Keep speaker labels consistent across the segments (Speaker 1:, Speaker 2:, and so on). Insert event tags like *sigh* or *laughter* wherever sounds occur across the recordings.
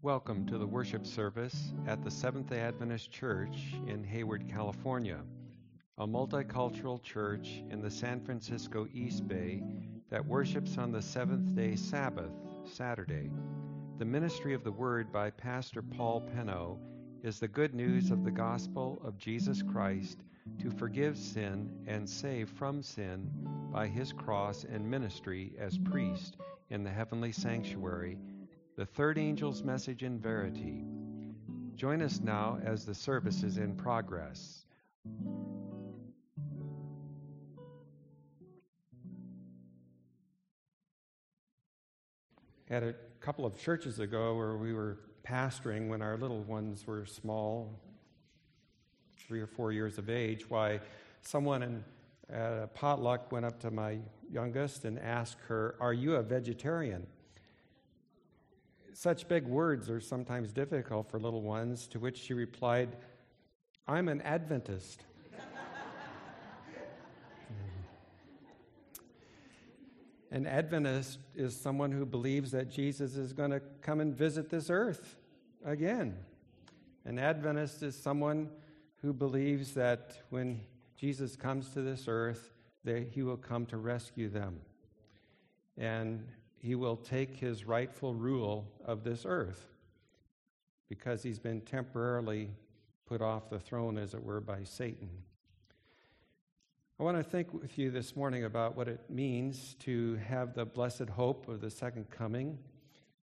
Speaker 1: Welcome to the worship service at the Seventh day Adventist Church in Hayward, California, a multicultural church in the San Francisco East Bay that worships on the seventh day Sabbath, Saturday. The ministry of the Word by Pastor Paul Penno is the good news of the gospel of Jesus Christ to forgive sin and save from sin by his cross and ministry as priest in the heavenly sanctuary the third angel's message in verity. Join us now as the service is in progress. At a couple of churches ago where we were pastoring when our little ones were small, three or four years of age, why someone in at a potluck went up to my youngest and asked her, Are you a vegetarian? Such big words are sometimes difficult for little ones, to which she replied, I'm an Adventist. An Adventist is someone who believes that Jesus is going to come and visit this earth again. An Adventist is someone who believes that when Jesus comes to this earth, that he will come to rescue them. And he will take his rightful rule of this earth because he's been temporarily put off the throne, as it were, by Satan. I want to think with you this morning about what it means to have the blessed hope of the second coming.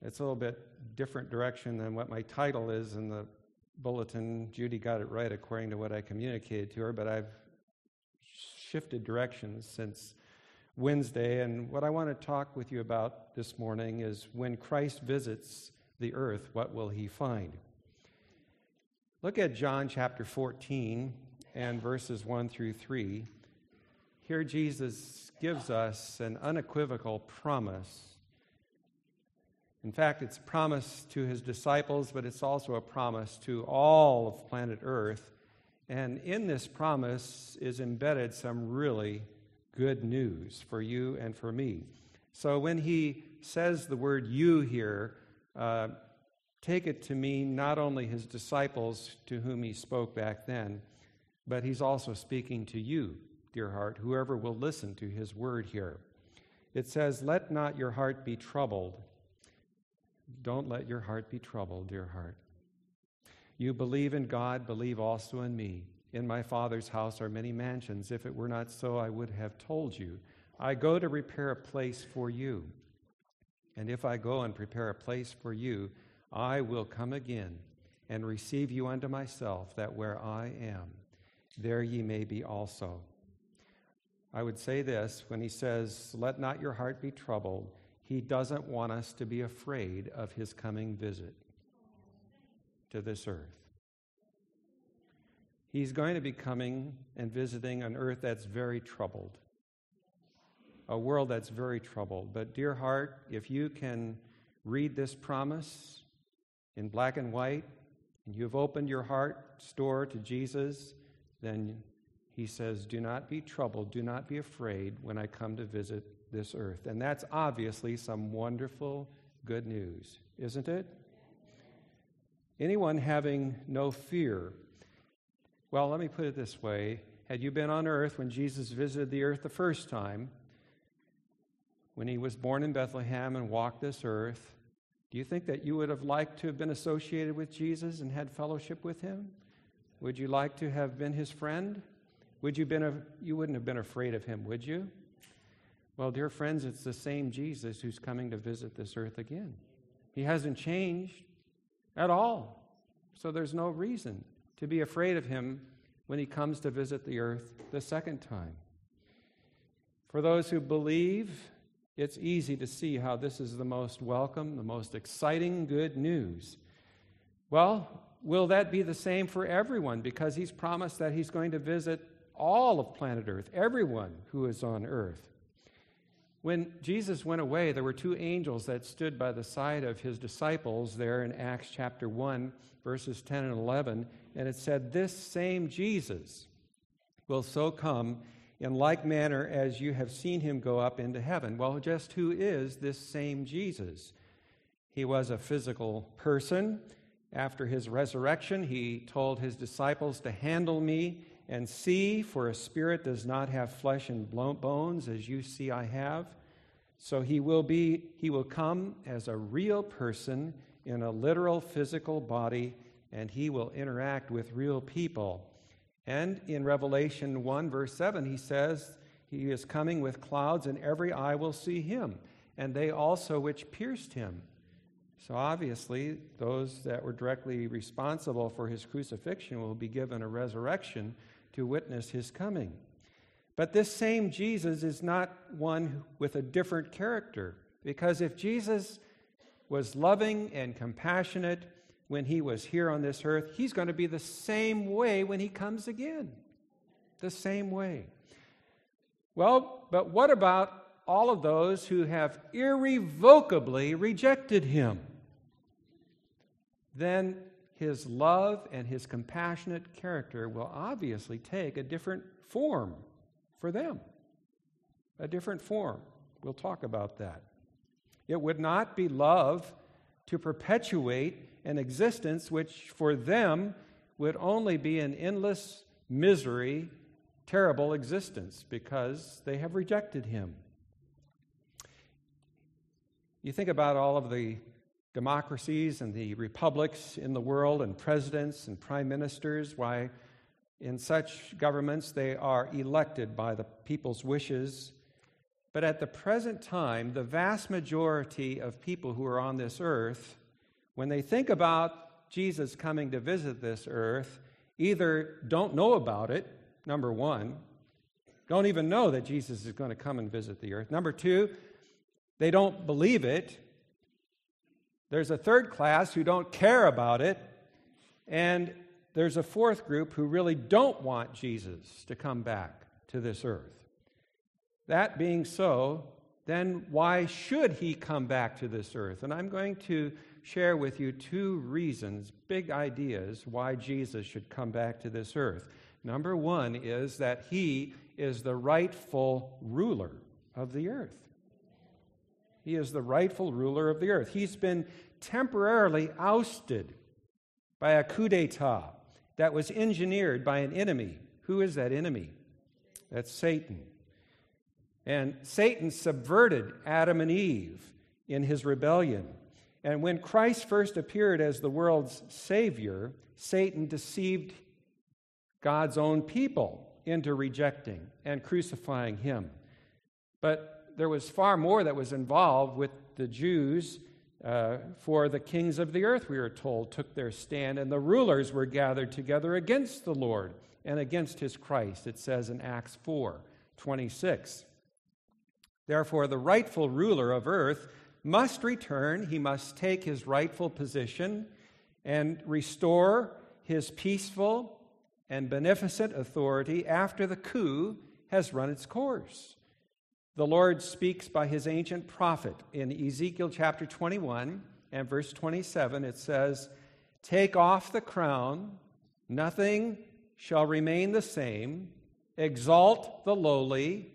Speaker 1: It's a little bit different direction than what my title is in the bulletin. Judy got it right according to what I communicated to her, but I've shifted directions since Wednesday. And what I want to talk with you about this morning is when Christ visits the earth, what will he find? Look at John chapter 14 and verses 1 through 3. Here, Jesus gives us an unequivocal promise. In fact, it's a promise to his disciples, but it's also a promise to all of planet Earth. And in this promise is embedded some really good news for you and for me. So when he says the word you here, uh, take it to mean not only his disciples to whom he spoke back then, but he's also speaking to you, dear heart, whoever will listen to his word here. It says, Let not your heart be troubled. Don't let your heart be troubled, dear heart. You believe in God, believe also in me. In my Father's house are many mansions. If it were not so, I would have told you. I go to prepare a place for you. And if I go and prepare a place for you, I will come again and receive you unto myself, that where I am, there ye may be also. I would say this when he says, Let not your heart be troubled, he doesn't want us to be afraid of his coming visit to this earth. He's going to be coming and visiting an earth that's very troubled, a world that's very troubled. But, dear heart, if you can read this promise in black and white, and you've opened your heart store to Jesus, then he says, Do not be troubled, do not be afraid when I come to visit this earth. And that's obviously some wonderful good news, isn't it? Anyone having no fear well, let me put it this way Had you been on earth when Jesus visited the earth the first time, when he was born in Bethlehem and walked this earth, do you think that you would have liked to have been associated with Jesus and had fellowship with him? Would you like to have been his friend? Would you been you wouldn't have been afraid of him, would you? Well, dear friends, it's the same Jesus who's coming to visit this earth again. He hasn't changed at all. So there's no reason to be afraid of him when he comes to visit the earth the second time. For those who believe, it's easy to see how this is the most welcome, the most exciting good news. Well, will that be the same for everyone? Because he's promised that he's going to visit all of planet Earth, everyone who is on Earth. When Jesus went away, there were two angels that stood by the side of his disciples there in Acts chapter 1, verses 10 and 11 and it said, This same Jesus will so come in like manner as you have seen him go up into heaven. Well, just who is this same Jesus? He was a physical person. After his resurrection, he told his disciples to handle me and see, for a spirit does not have flesh and bones as you see I have. So he will be he will come as a real person in a literal physical body and he will interact with real people. And in Revelation 1 verse 7 he says he is coming with clouds and every eye will see him and they also which pierced him. So obviously, those that were directly responsible for his crucifixion will be given a resurrection to witness his coming. But this same Jesus is not one with a different character, because if Jesus was loving and compassionate when he was here on this earth, he's going to be the same way when he comes again. The same way. Well, but what about all of those who have irrevocably rejected him? then his love and his compassionate character will obviously take a different form for them. A different form. We'll talk about that. It would not be love to perpetuate an existence which for them would only be an endless misery, terrible existence because they have rejected him. You think about all of the democracies and the republics in the world and presidents and prime ministers, why in such governments they are elected by the people's wishes. But at the present time, the vast majority of people who are on this earth, when they think about Jesus coming to visit this earth, either don't know about it, number one, don't even know that Jesus is going to come and visit the earth. Number two, they don't believe it. There's a third class who don't care about it. And there's a fourth group who really don't want Jesus to come back to this earth. That being so, then why should he come back to this earth? And I'm going to share with you two reasons, big ideas, why Jesus should come back to this earth. Number one is that he is the rightful ruler of the earth. He is the rightful ruler of the earth. He's been temporarily ousted by a coup d'etat that was engineered by an enemy. Who is that enemy? That's Satan. And Satan subverted Adam and Eve in his rebellion. And when Christ first appeared as the world's Savior, Satan deceived God's own people into rejecting and crucifying him. But there was far more that was involved with the Jews uh, for the kings of the earth, we are told, took their stand, and the rulers were gathered together against the Lord and against his Christ, it says in Acts 4 26. Therefore, the rightful ruler of earth must return, he must take his rightful position and restore his peaceful and beneficent authority after the coup has run its course. The Lord speaks by his ancient prophet. In Ezekiel chapter 21 and verse 27, it says, Take off the crown, nothing shall remain the same, exalt the lowly,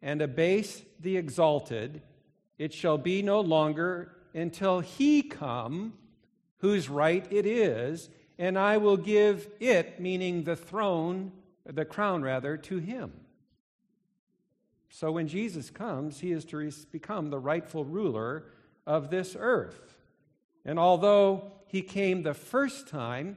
Speaker 1: and abase the exalted. It shall be no longer until he come, whose right it is, and I will give it, meaning the throne, the crown rather, to him. So when Jesus comes, he is to become the rightful ruler of this earth. And although he came the first time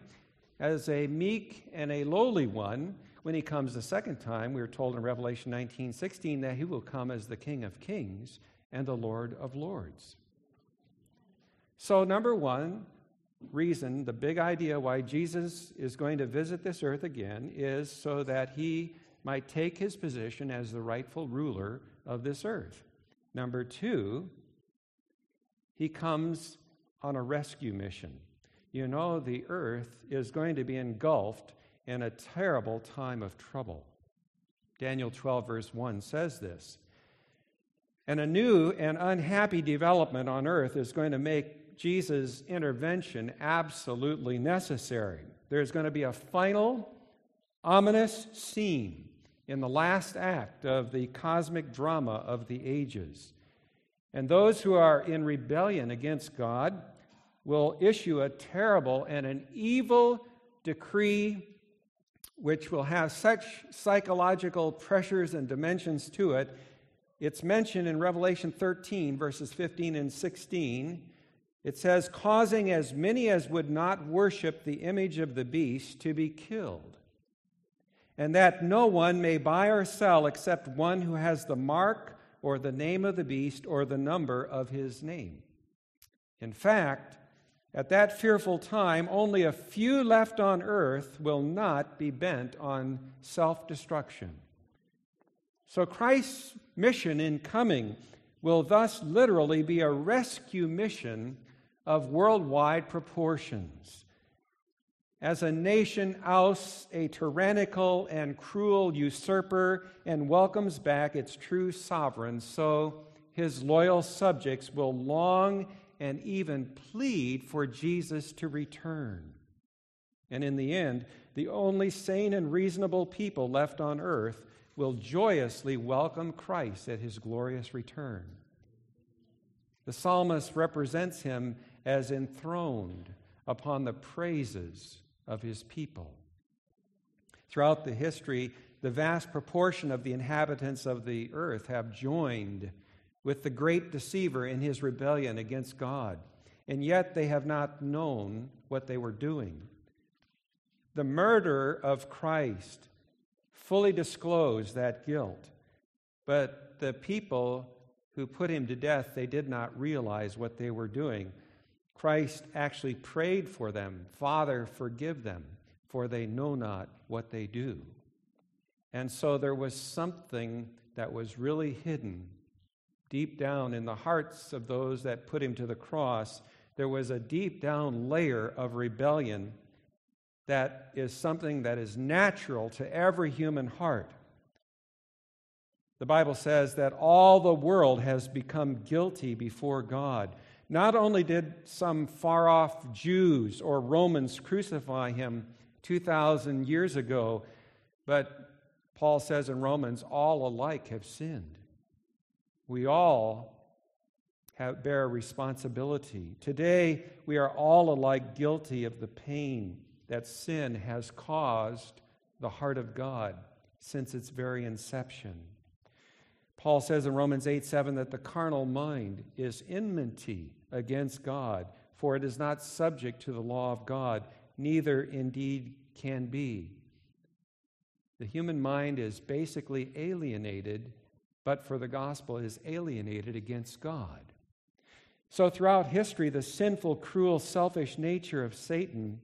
Speaker 1: as a meek and a lowly one, when he comes the second time, we are told in Revelation 19 16 that he will come as the King of kings and the Lord of lords. So, number one reason, the big idea why Jesus is going to visit this earth again is so that he might take his position as the rightful ruler of this earth. Number two, he comes on a rescue mission. You know, the earth is going to be engulfed in a terrible time of trouble. Daniel 12, verse 1 says this. And a new and unhappy development on earth is going to make Jesus' intervention absolutely necessary. there's going to be a final, ominous scene in the last act of the cosmic drama of the ages. And those who are in rebellion against God will issue a terrible and an evil decree which will have such psychological pressures and dimensions to it. It's mentioned in Revelation 13, verses 15 and 16. It says, causing as many as would not worship the image of the beast to be killed, and that no one may buy or sell except one who has the mark or the name of the beast or the number of his name. In fact, at that fearful time, only a few left on earth will not be bent on self destruction. So Christ's mission in coming will thus literally be a rescue mission of worldwide proportions. As a nation ousts a tyrannical and cruel usurper and welcomes back its true sovereign, so his loyal subjects will long and even plead for Jesus to return. And in the end, the only sane and reasonable people left on earth will joyously welcome Christ at his glorious return. The psalmist represents him as enthroned upon the praises of his people. Throughout the history, the vast proportion of the inhabitants of the earth have joined with the great deceiver in his rebellion against God, and yet they have not known what they were doing. The murder of Christ fully disclosed that guilt, but the people who put him to death, they did not realize what they were doing. Christ actually prayed for them, Father, forgive them, for they know not what they do. And so there was something that was really hidden deep down in the hearts of those that put him to the cross, there was a deep down layer of rebellion that is something that is natural to every human heart. The Bible says that all the world has become guilty before God. Not only did some far off Jews or Romans crucify him 2,000 years ago, but Paul says in Romans, all alike have sinned. We all have, bear responsibility. Today, we are all alike guilty of the pain that sin has caused the heart of God since its very inception. Paul says in Romans 8 7 that the carnal mind is enmity against God, for it is not subject to the law of God, neither indeed can be. The human mind is basically alienated but for the gospel is alienated against God. So, throughout history, the sinful, cruel, selfish nature of Satan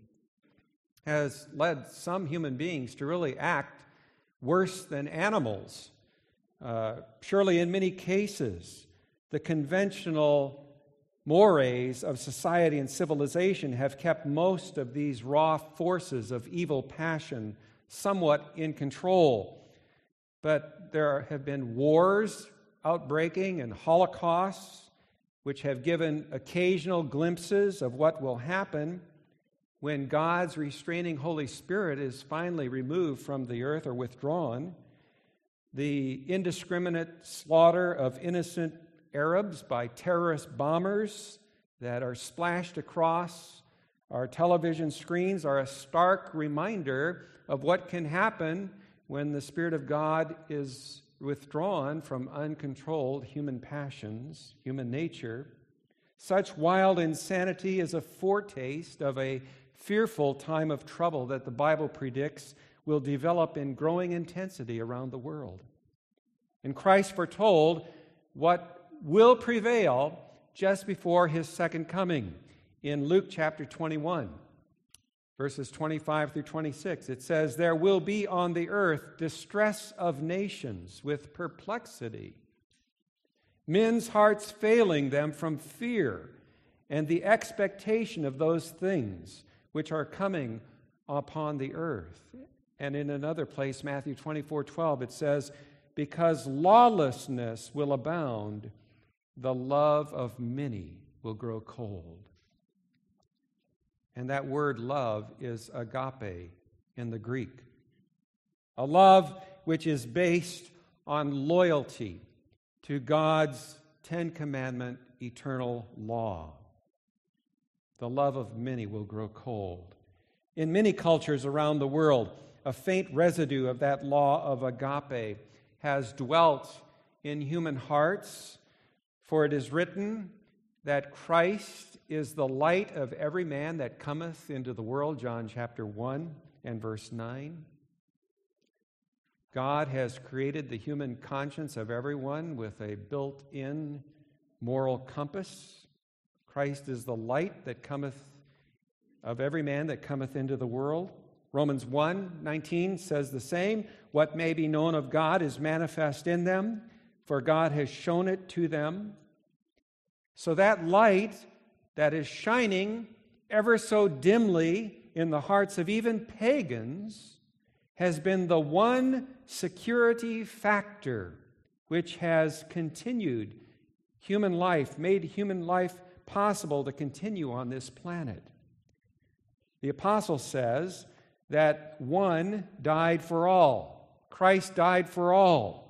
Speaker 1: has led some human beings to really act worse than animals. Uh, surely, in many cases, the conventional mores of society and civilization have kept most of these raw forces of evil passion somewhat in control. But there have been wars outbreaking and holocausts, which have given occasional glimpses of what will happen when God's restraining Holy Spirit is finally removed from the earth or withdrawn. The indiscriminate slaughter of innocent Arabs by terrorist bombers that are splashed across our television screens are a stark reminder of what can happen when the Spirit of God is withdrawn from uncontrolled human passions, human nature, such wild insanity is a foretaste of a fearful time of trouble that the Bible predicts will develop in growing intensity around the world. And Christ foretold what will prevail just before his second coming in Luke chapter 21 verses 25 through 26. It says, There will be on the earth distress of nations with perplexity, men's hearts failing them from fear and the expectation of those things which are coming upon the earth. And in another place, Matthew 24 12, it says, Because lawlessness will abound, the love of many will grow cold. And that word love is agape in the Greek. A love which is based on loyalty to God's Ten Commandment eternal law. The love of many will grow cold. In many cultures around the world, a faint residue of that law of agape has dwelt in human hearts, for it is written that Christ is the light of every man that cometh into the world, John chapter 1 and verse 9. God has created the human conscience of everyone with a built in moral compass. Christ is the light that cometh of every man that cometh into the world. Romans 1 19 says the same. What may be known of God is manifest in them, for God has shown it to them. So that light that is shining ever so dimly in the hearts of even pagans has been the one security factor which has continued human life, made human life possible to continue on this planet. The apostle says that one died for all. Christ died for all.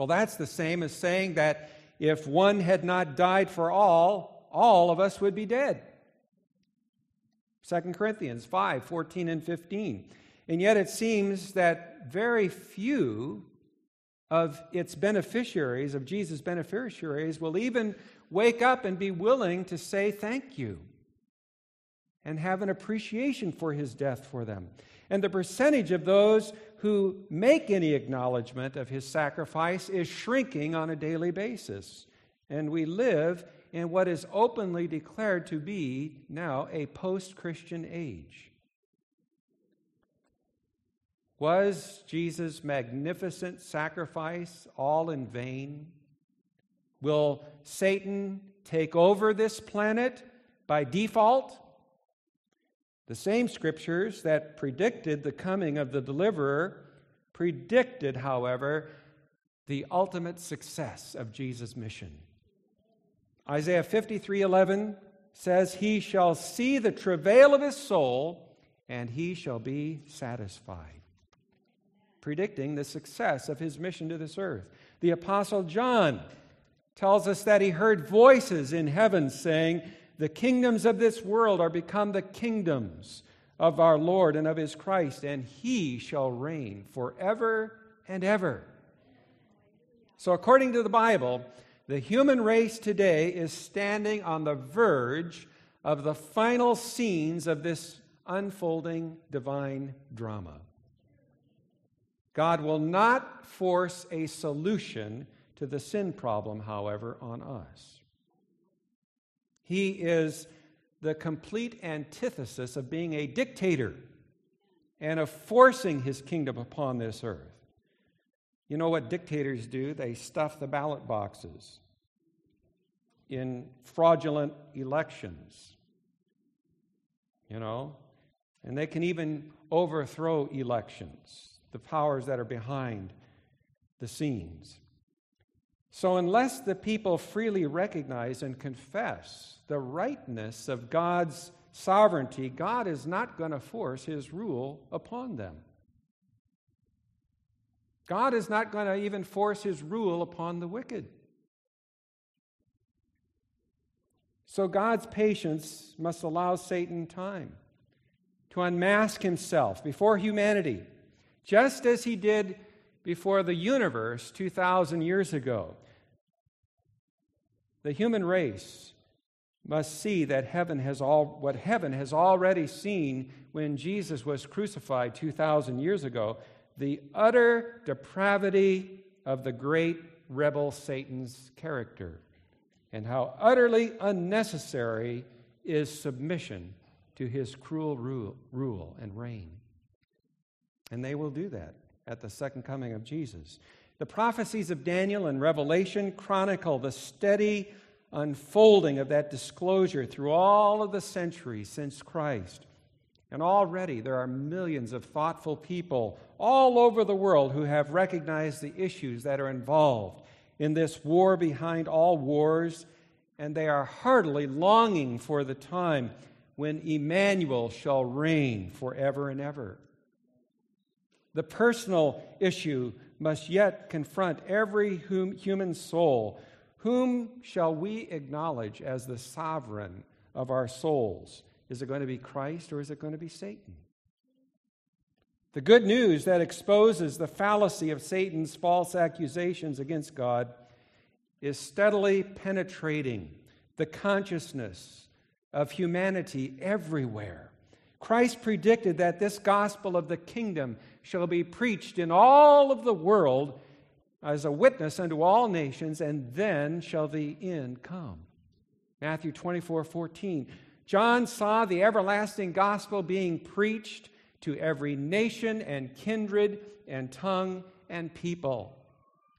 Speaker 1: Well, that's the same as saying that if one had not died for all, all of us would be dead. 2 Corinthians 5 14 and 15. And yet it seems that very few of its beneficiaries, of Jesus' beneficiaries, will even wake up and be willing to say thank you and have an appreciation for his death for them. And the percentage of those who make any acknowledgement of his sacrifice is shrinking on a daily basis. And we live in what is openly declared to be now a post Christian age. Was Jesus' magnificent sacrifice all in vain? Will Satan take over this planet by default? The same scriptures that predicted the coming of the deliverer predicted, however, the ultimate success of Jesus' mission. Isaiah 53 11 says, He shall see the travail of his soul, and he shall be satisfied predicting the success of his mission to this earth. The Apostle John tells us that he heard voices in heaven saying, The kingdoms of this world are become the kingdoms of our Lord and of his Christ, and he shall reign forever and ever. So, according to the Bible, the human race today is standing on the verge of the final scenes of this unfolding divine drama. God will not force a solution to the sin problem, however, on us. He is the complete antithesis of being a dictator and of forcing his kingdom upon this earth. You know what dictators do? They stuff the ballot boxes in fraudulent elections. You know? And they can even overthrow elections the powers that are behind the scenes. So, unless the people freely recognize and confess the rightness of God's sovereignty, God is not going to force his rule upon them. God is not going to even force his rule upon the wicked. So, God's patience must allow Satan time to unmask himself before humanity just as he did before the universe 2,000 years ago. The human race must see that heaven has all what heaven has already seen when Jesus was crucified 2000 years ago the utter depravity of the great rebel Satan's character and how utterly unnecessary is submission to his cruel rule, rule and reign. And they will do that at the second coming of Jesus. The prophecies of Daniel and Revelation chronicle the steady unfolding of that disclosure through all of the centuries since Christ. And already there are millions of thoughtful people all over the world who have recognized the issues that are involved in this war behind all wars, and they are heartily longing for the time when Emmanuel shall reign forever and ever. The personal issue must yet confront every human soul. Whom shall we acknowledge as the sovereign of our souls? Is it going to be Christ or is it going to be Satan? The good news that exposes the fallacy of Satan's false accusations against God is steadily penetrating the consciousness of humanity everywhere. Christ predicted that this gospel of the kingdom shall be preached in all of the world as a witness unto all nations, and then shall the end come. Matthew 24 14. John saw the everlasting gospel being preached to every nation and kindred and tongue and people.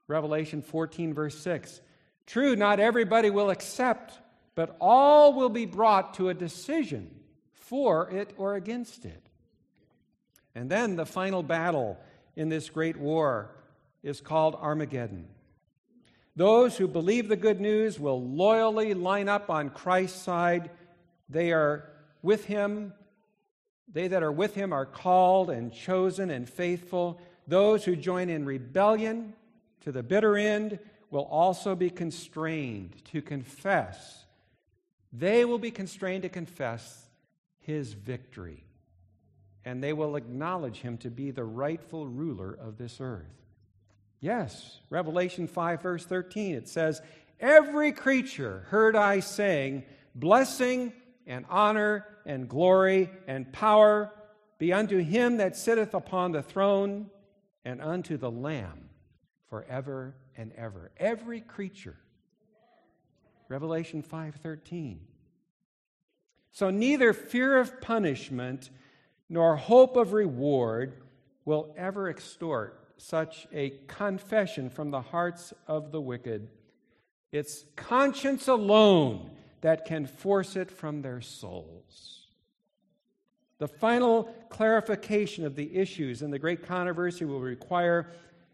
Speaker 1: Revelation 14, verse 6. True, not everybody will accept but all will be brought to a decision for it or against it. And then the final battle in this great war is called Armageddon. Those who believe the good news will loyally line up on Christ's side. They are with him. They that are with him are called and chosen and faithful. Those who join in rebellion to the bitter end will also be constrained to confess they will be constrained to confess his victory, and they will acknowledge him to be the rightful ruler of this earth. Yes, Revelation 5, verse 13, it says, Every creature heard I saying, Blessing and honor and glory and power be unto him that sitteth upon the throne and unto the Lamb forever and ever. Every creature Revelation 5:13. So neither fear of punishment nor hope of reward will ever extort such a confession from the hearts of the wicked. It's conscience alone that can force it from their souls. The final clarification of the issues in the great controversy will require,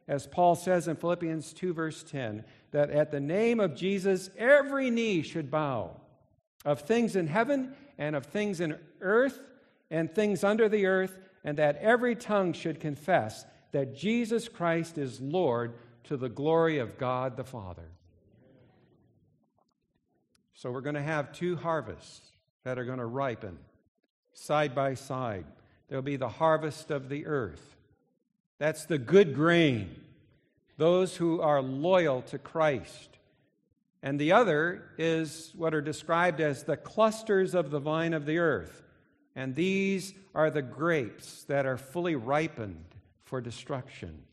Speaker 1: as Paul says in Philippians 2, verse 10, that at the name of Jesus, every knee should bow of things in heaven and of things in earth and things under the earth, and that every tongue should confess that Jesus Christ is Lord to the glory of God the Father. So we're going to have two harvests that are going to ripen side by side. There'll be the harvest of the earth. That's the good grain those who are loyal to Christ. And the other is what are described as the clusters of the vine of the earth. And these are the grapes that are fully ripened for destruction.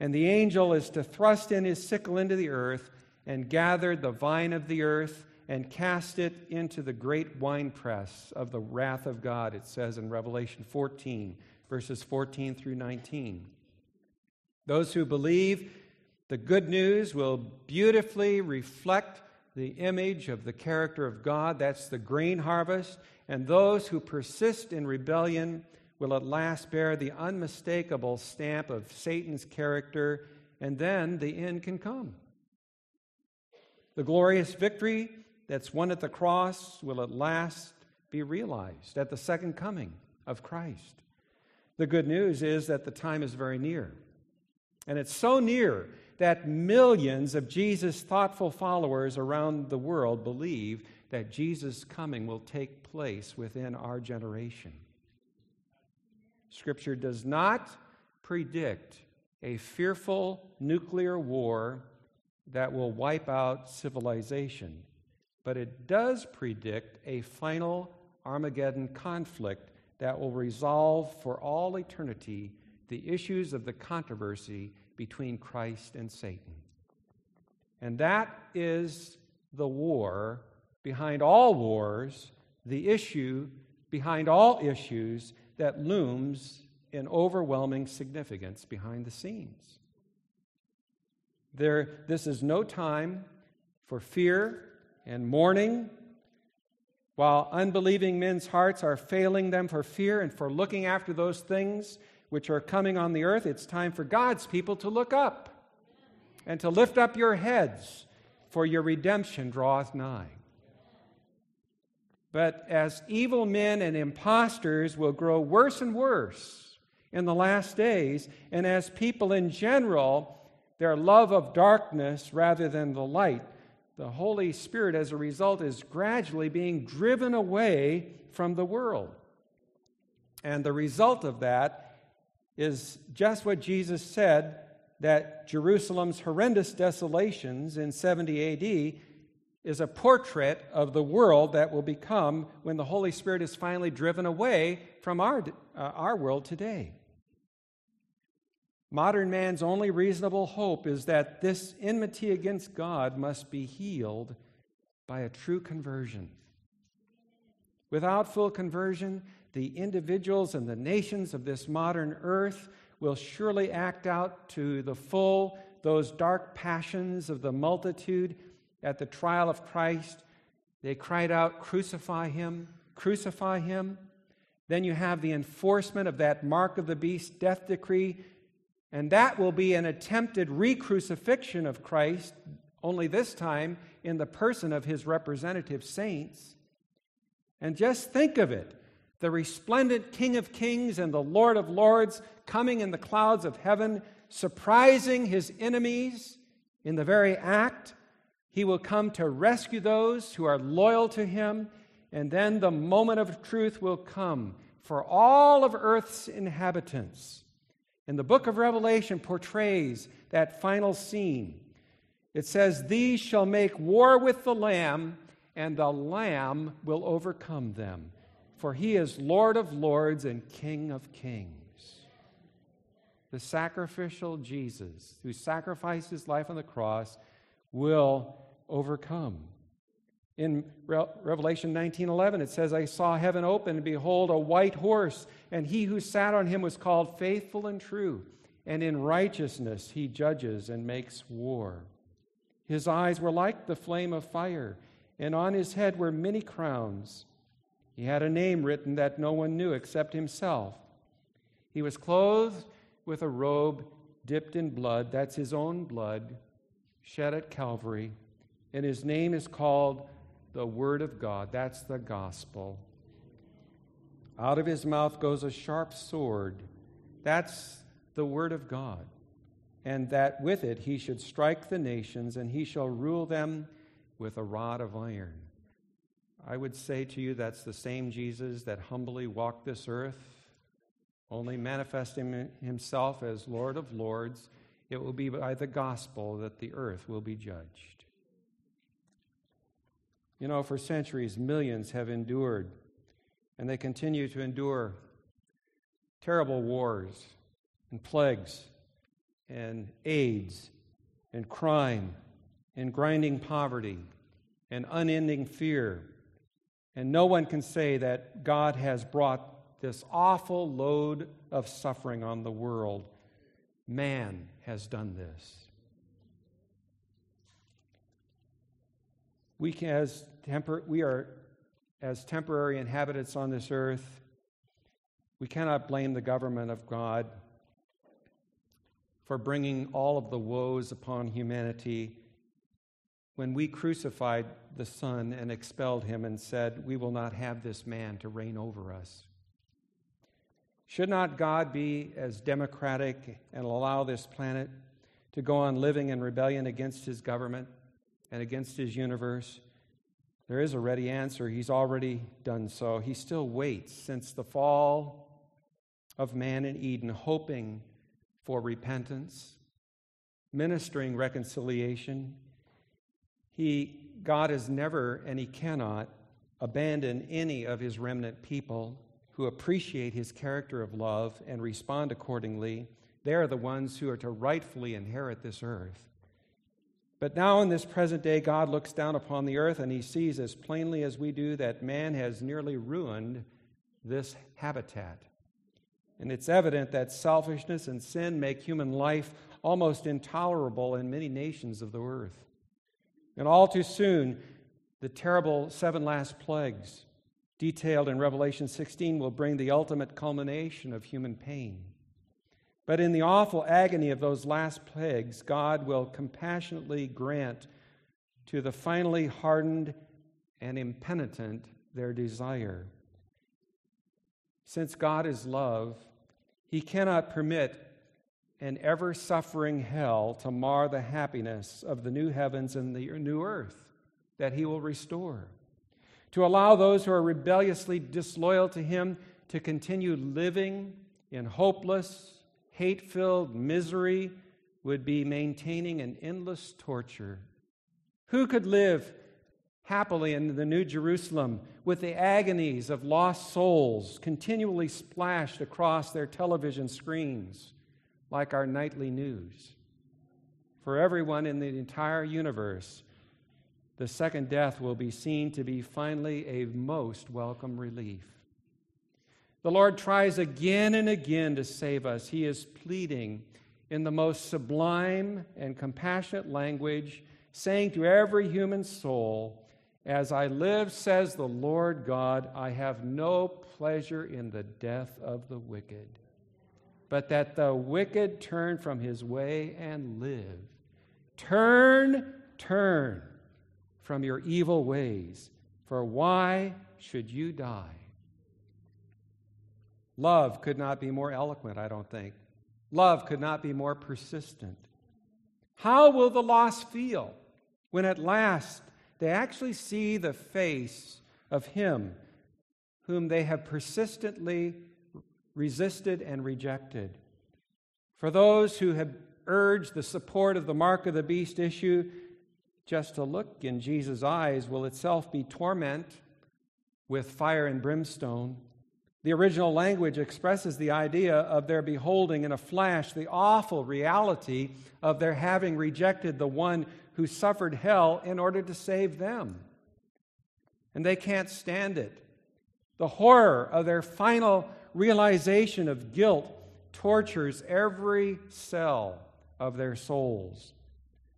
Speaker 1: And the angel is to thrust in his sickle into the earth and gather the vine of the earth and cast it into the great winepress of the wrath of God, it says in Revelation 14, verses 14 through 19. Those who believe the good news will beautifully reflect the image of the character of God. That's the grain harvest. And those who persist in rebellion will at last bear the unmistakable stamp of Satan's character, and then the end can come. The glorious victory that's won at the cross will at last be realized at the second coming of Christ. The good news is that the time is very near. And it's so near that millions of Jesus' thoughtful followers around the world believe that Jesus' coming will take place within our generation. Scripture does not predict a fearful nuclear war that will wipe out civilization, but it does predict a final Armageddon conflict that will resolve for all eternity the issues of the controversy between Christ and Satan. And that is the war behind all wars, the issue behind all issues that looms in overwhelming significance behind the scenes. There, this is no time for fear and mourning. While unbelieving men's hearts are failing them for fear and for looking after those things which are coming on the earth, it's time for God's people to look up and to lift up your heads, for your redemption draweth nigh. But as evil men and impostors will grow worse and worse in the last days, and as people in general, their love of darkness rather than the light, the Holy Spirit, as a result, is gradually being driven away from the world. And the result of that is just what Jesus said that Jerusalem's horrendous desolations in 70 AD is a portrait of the world that will become when the Holy Spirit is finally driven away from our, uh, our world today. Modern man's only reasonable hope is that this enmity against God must be healed by a true conversion. Without full conversion, the individuals and the nations of this modern earth will surely act out to the full those dark passions of the multitude at the trial of Christ. They cried out, Crucify him, crucify him. Then you have the enforcement of that mark of the beast death decree, and that will be an attempted re crucifixion of Christ, only this time in the person of his representative saints. And just think of it the resplendent King of Kings and the Lord of Lords coming in the clouds of heaven, surprising his enemies in the very act. He will come to rescue those who are loyal to him, and then the moment of truth will come for all of earth's inhabitants. And the book of Revelation portrays that final scene. It says, These shall make war with the Lamb, and the Lamb will overcome them for he is Lord of lords and King of kings. The sacrificial Jesus, who sacrificed his life on the cross, will overcome. In Re- Revelation 19:11 it says I saw heaven open and behold a white horse and he who sat on him was called faithful and true and in righteousness he judges and makes war. His eyes were like the flame of fire and on his head were many crowns he had a name written that no one knew except himself. He was clothed with a robe dipped in blood, that's his own blood, shed at Calvary, and his name is called the Word of God. That's the gospel. Out of his mouth goes a sharp sword. That's the Word of God. And that with it he should strike the nations, and he shall rule them with a rod of iron. I would say to you that's the same Jesus that humbly walked this earth, only manifesting himself as Lord of Lords. It will be by the gospel that the earth will be judged. You know, for centuries, millions have endured, and they continue to endure terrible wars and plagues and AIDS and crime and grinding poverty and unending fear and no one can say that God has brought this awful load of suffering on the world. Man has done this. We, can, as tempor- we are as temporary inhabitants on this earth. We cannot blame the government of God for bringing all of the woes upon humanity when we crucified the Son and expelled him and said, We will not have this man to reign over us. Should not God be as democratic and allow this planet to go on living in rebellion against his government and against his universe? There is a ready answer. He's already done so. He still waits since the fall of man in Eden, hoping for repentance, ministering reconciliation, he, God has never and He cannot abandon any of His remnant people who appreciate His character of love and respond accordingly. They are the ones who are to rightfully inherit this earth. But now, in this present day, God looks down upon the earth and He sees as plainly as we do that man has nearly ruined this habitat. And it's evident that selfishness and sin make human life almost intolerable in many nations of the earth. And all too soon, the terrible seven last plagues, detailed in Revelation 16, will bring the ultimate culmination of human pain. But in the awful agony of those last plagues, God will compassionately grant to the finally hardened and impenitent their desire. Since God is love, he cannot permit an ever suffering hell to mar the happiness of the new heavens and the new earth that he will restore. To allow those who are rebelliously disloyal to him to continue living in hopeless, hate filled misery would be maintaining an endless torture. Who could live happily in the New Jerusalem with the agonies of lost souls continually splashed across their television screens? Like our nightly news. For everyone in the entire universe, the second death will be seen to be finally a most welcome relief. The Lord tries again and again to save us. He is pleading in the most sublime and compassionate language, saying to every human soul, As I live, says the Lord God, I have no pleasure in the death of the wicked but that the wicked turn from his way and live. Turn, turn from your evil ways, for why should you die? Love could not be more eloquent, I don't think. Love could not be more persistent. How will the lost feel when at last they actually see the face of Him whom they have persistently resisted and rejected. For those who have urged the support of the mark of the beast issue, just to look in Jesus' eyes will itself be torment with fire and brimstone. The original language expresses the idea of their beholding in a flash the awful reality of their having rejected the one who suffered hell in order to save them. And they can't stand it. The horror of their final realization of guilt tortures every cell of their souls.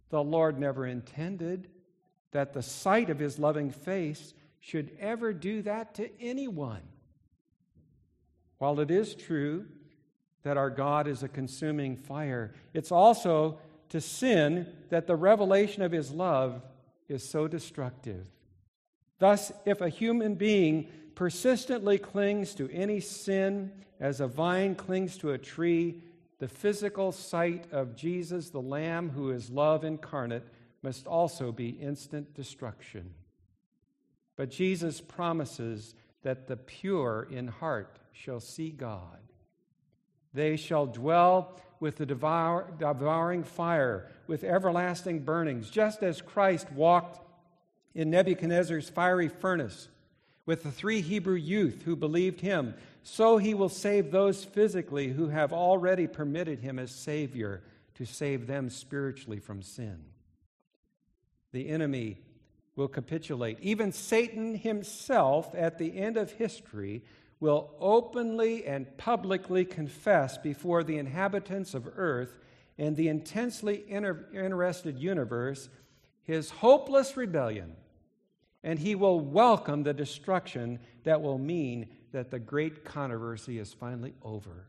Speaker 1: The Lord never intended that the sight of his loving face should ever do that to anyone. While it is true that our God is a consuming fire, it's also to sin that the revelation of his love is so destructive. Thus, if a human being persistently clings to any sin as a vine clings to a tree, the physical sight of Jesus, the Lamb who is love incarnate, must also be instant destruction. But Jesus promises that the pure in heart shall see God. They shall dwell with the devour, devouring fire, with everlasting burnings, just as Christ walked in Nebuchadnezzar's fiery furnace with the three Hebrew youth who believed him, so he will save those physically who have already permitted him as Savior to save them spiritually from sin. The enemy will capitulate. Even Satan himself, at the end of history, will openly and publicly confess before the inhabitants of earth and the intensely inter- interested universe his hopeless rebellion and he will welcome the destruction that will mean that the great controversy is finally over.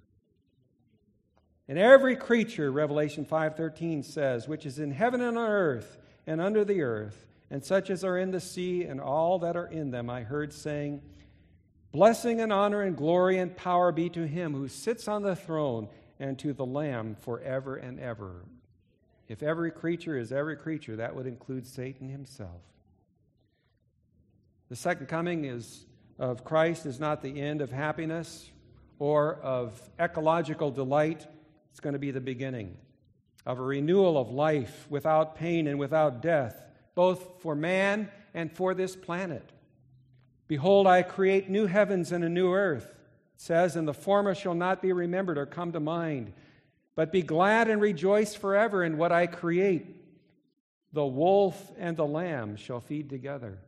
Speaker 1: And every creature, Revelation 5:13 says, which is in heaven and on earth and under the earth, and such as are in the sea and all that are in them, I heard saying, Blessing and honor and glory and power be to him who sits on the throne and to the Lamb forever and ever. If every creature is every creature, that would include Satan himself. The second coming is, of Christ is not the end of happiness or of ecological delight. It's going to be the beginning of a renewal of life without pain and without death, both for man and for this planet. Behold, I create new heavens and a new earth. It says, And the former shall not be remembered or come to mind, but be glad and rejoice forever in what I create. The wolf and the lamb shall feed together.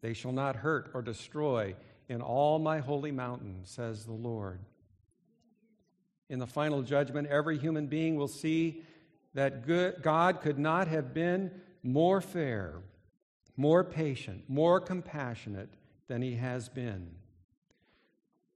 Speaker 1: They shall not hurt or destroy in all my holy mountain, says the Lord. In the final judgment, every human being will see that good, God could not have been more fair, more patient, more compassionate than he has been.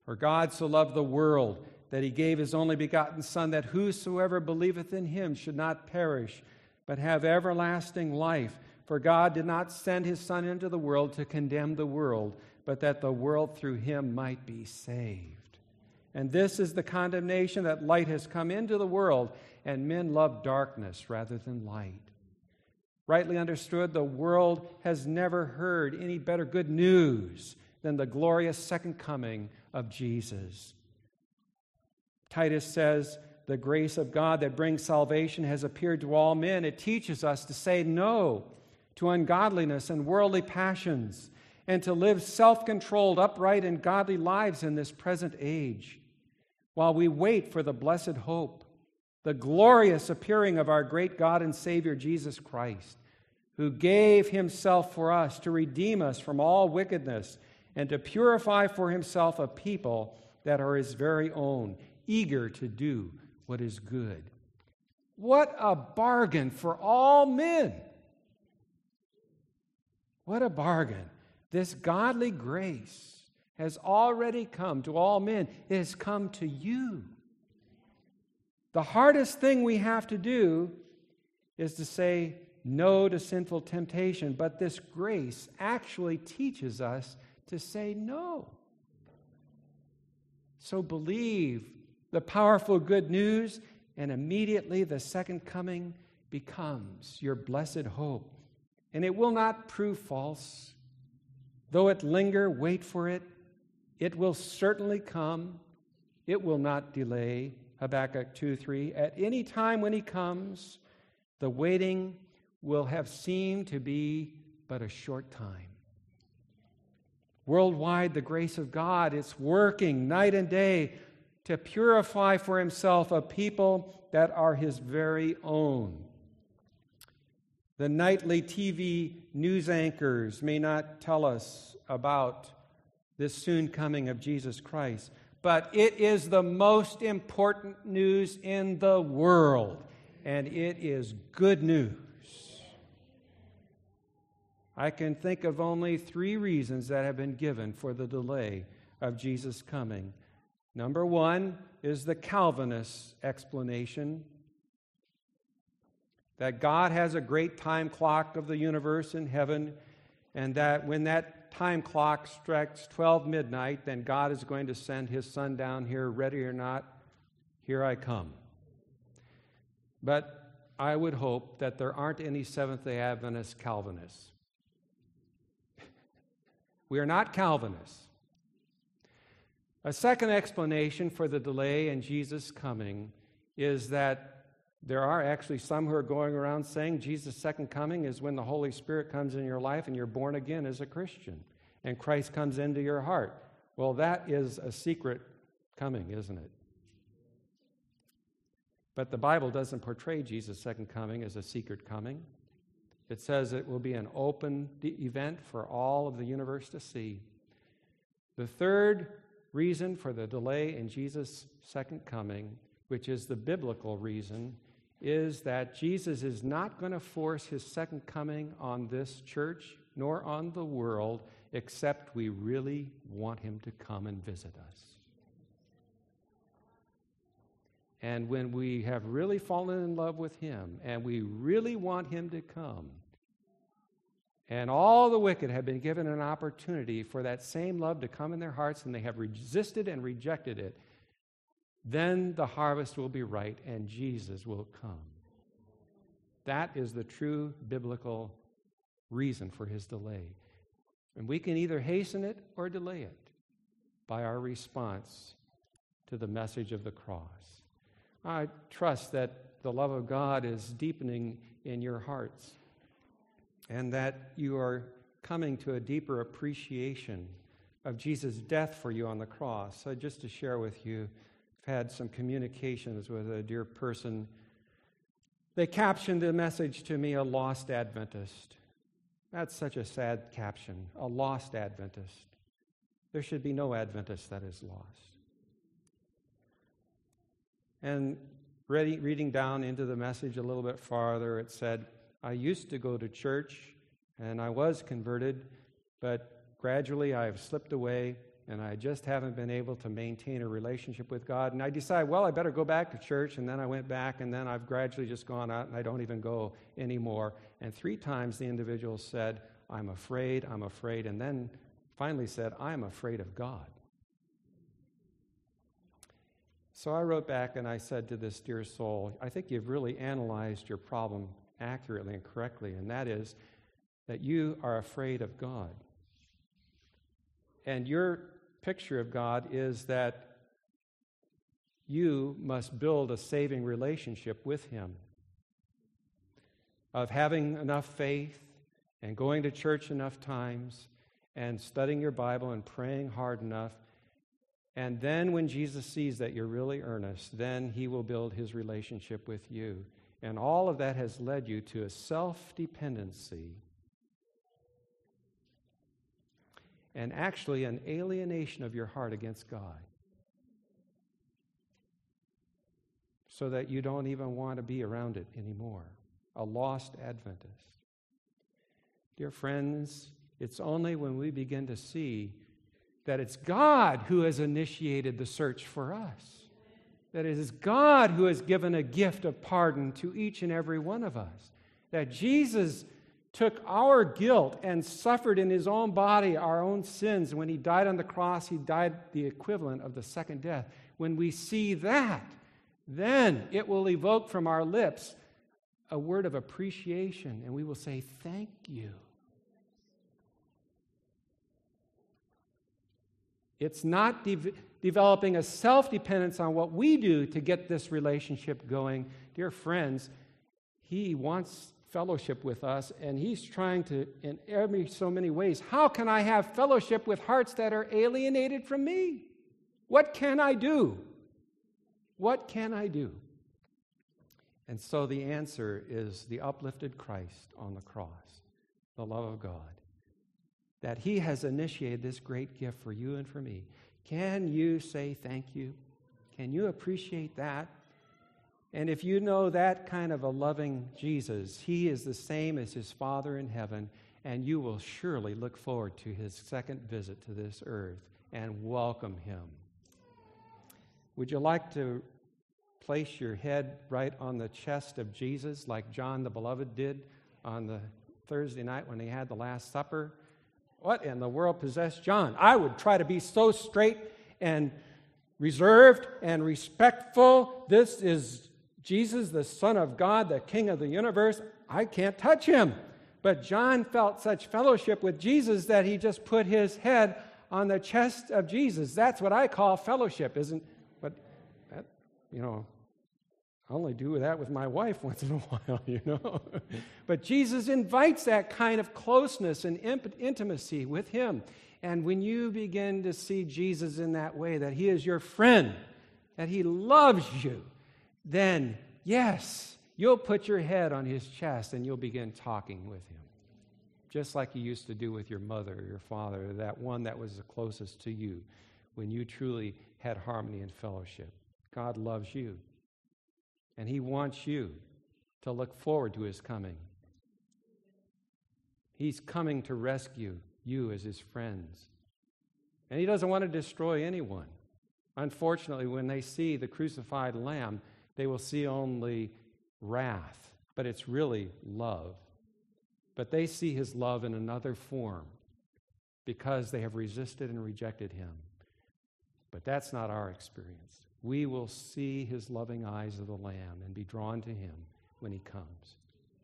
Speaker 1: For God so loved the world that he gave his only begotten Son, that whosoever believeth in him should not perish, but have everlasting life. For God did not send his Son into the world to condemn the world, but that the world through him might be saved. And this is the condemnation that light has come into the world, and men love darkness rather than light. Rightly understood, the world has never heard any better good news than the glorious second coming of Jesus. Titus says, The grace of God that brings salvation has appeared to all men. It teaches us to say no to ungodliness and worldly passions and to live self controlled, upright, and godly lives in this present age while we wait for the blessed hope, the glorious appearing of our great God and Savior Jesus Christ, who gave himself for us to redeem us from all wickedness and to purify for himself a people that are his very own, eager to do what is good. What a bargain for all men! What a bargain. This godly grace has already come to all men, it has come to you. The hardest thing we have to do is to say no to sinful temptation, but this grace actually teaches us to say no. So believe the powerful good news, and immediately the second coming becomes your blessed hope. And it will not prove false. Though it linger, wait for it. It will certainly come. It will not delay. Habakkuk 2 3. At any time when he comes, the waiting will have seemed to be but a short time. Worldwide, the grace of God is working night and day to purify for himself a people that are his very own. The nightly TV news anchors may not tell us about this soon coming of Jesus Christ, but it is the most important news in the world, and it is good news. I can think of only three reasons that have been given for the delay of Jesus coming. Number one is the Calvinist explanation that God has a great time clock of the universe in heaven, and that when that time clock strikes 12 midnight, then God is going to send his son down here, ready or not, here I come. But I would hope that there aren't any Seventh day Adventist Calvinists. *laughs* we are not Calvinists. A second explanation for the delay in Jesus' coming is that there are actually some who are going around saying Jesus' second coming is when the Holy Spirit comes in your life and you're born again as a Christian and Christ comes into your heart. Well, that is a secret coming, isn't it? But the Bible doesn't portray Jesus' second coming as a secret coming. It says it will be an open event for all of the universe to see. The third reason for the delay in Jesus' second coming, which is the biblical reason, is that Jesus is not going to force his second coming on this church nor on the world except we really want him to come and visit us. And when we have really fallen in love with him and we really want him to come, and all the wicked have been given an opportunity for that same love to come in their hearts and they have resisted and rejected it, then the harvest will be right and Jesus will come. That is the true biblical reason for his delay. And we can either hasten it or delay it by our response to the message of the cross. I trust that the love of God is deepening in your hearts and that you are coming to a deeper appreciation of Jesus' death for you on the cross. So, just to share with you, had some communications with a dear person. They captioned the message to me, a lost Adventist. That's such a sad caption, a lost Adventist. There should be no Adventist that is lost. And reading down into the message a little bit farther, it said, I used to go to church and I was converted, but gradually I've slipped away and I just haven't been able to maintain a relationship with God. And I decide, well, I better go back to church. And then I went back, and then I've gradually just gone out and I don't even go anymore. And three times the individual said, I'm afraid, I'm afraid. And then finally said, I'm afraid of God. So I wrote back and I said to this dear soul, I think you've really analyzed your problem accurately and correctly, and that is that you are afraid of God. And your picture of God is that you must build a saving relationship with Him, of having enough faith and going to church enough times and studying your Bible and praying hard enough. And then, when Jesus sees that you're really earnest, then He will build His relationship with you. And all of that has led you to a self dependency and actually an alienation of your heart against God. So that you don't even want to be around it anymore. A lost Adventist. Dear friends, it's only when we begin to see that it's God who has initiated the search for us. That it is God who has given a gift of pardon to each and every one of us. That Jesus took our guilt and suffered in his own body our own sins. When he died on the cross, he died the equivalent of the second death. When we see that, then it will evoke from our lips a word of appreciation, and we will say, Thank you. It's not de- developing a self dependence on what we do to get this relationship going. Dear friends, He wants fellowship with us, and He's trying to, in every so many ways, how can I have fellowship with hearts that are alienated from me? What can I do? What can I do? And so the answer is the uplifted Christ on the cross, the love of God, that He has initiated this great gift for you and for me. Can you say thank you? Can you appreciate that? And if you know that kind of a loving Jesus, he is the same as his Father in heaven, and you will surely look forward to his second visit to this earth and welcome him. Would you like to place your head right on the chest of Jesus, like John the Beloved did on the Thursday night when he had the Last Supper? What in the world possessed John? I would try to be so straight and reserved and respectful. This is Jesus, the Son of God, the King of the universe, I can't touch him. But John felt such fellowship with Jesus that he just put his head on the chest of Jesus. That's what I call fellowship, isn't but that, you know, I only do that with my wife *laughs* once in a while, you know. *laughs* but Jesus invites that kind of closeness and intimacy with him. And when you begin to see Jesus in that way, that he is your friend, that he loves you, then yes, you'll put your head on his chest and you'll begin talking with him. Just like you used to do with your mother or your father, that one that was the closest to you when you truly had harmony and fellowship. God loves you, and he wants you to look forward to his coming. He's coming to rescue you as his friends. And he doesn't want to destroy anyone. Unfortunately, when they see the crucified lamb, they will see only wrath, but it's really love. But they see his love in another form because they have resisted and rejected him. But that's not our experience. We will see his loving eyes of the Lamb and be drawn to him when he comes.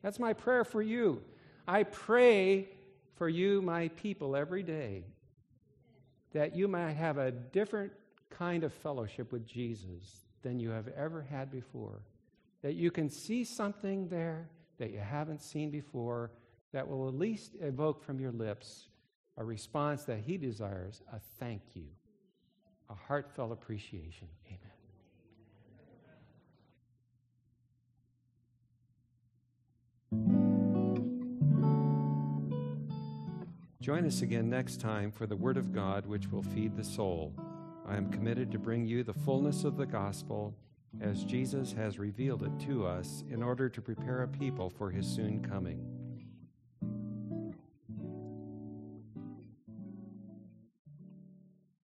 Speaker 1: That's my prayer for you. I pray for you, my people, every day that you might have a different kind of fellowship with Jesus than you have ever had before. That you can see something there that you haven't seen before that will at least evoke from your lips a response that He desires a thank you, a heartfelt appreciation. Amen. Join us again next time for the Word of God, which will feed the soul. I am committed to bring you the fullness of the gospel as Jesus has revealed it to us in order to prepare a people for his soon coming.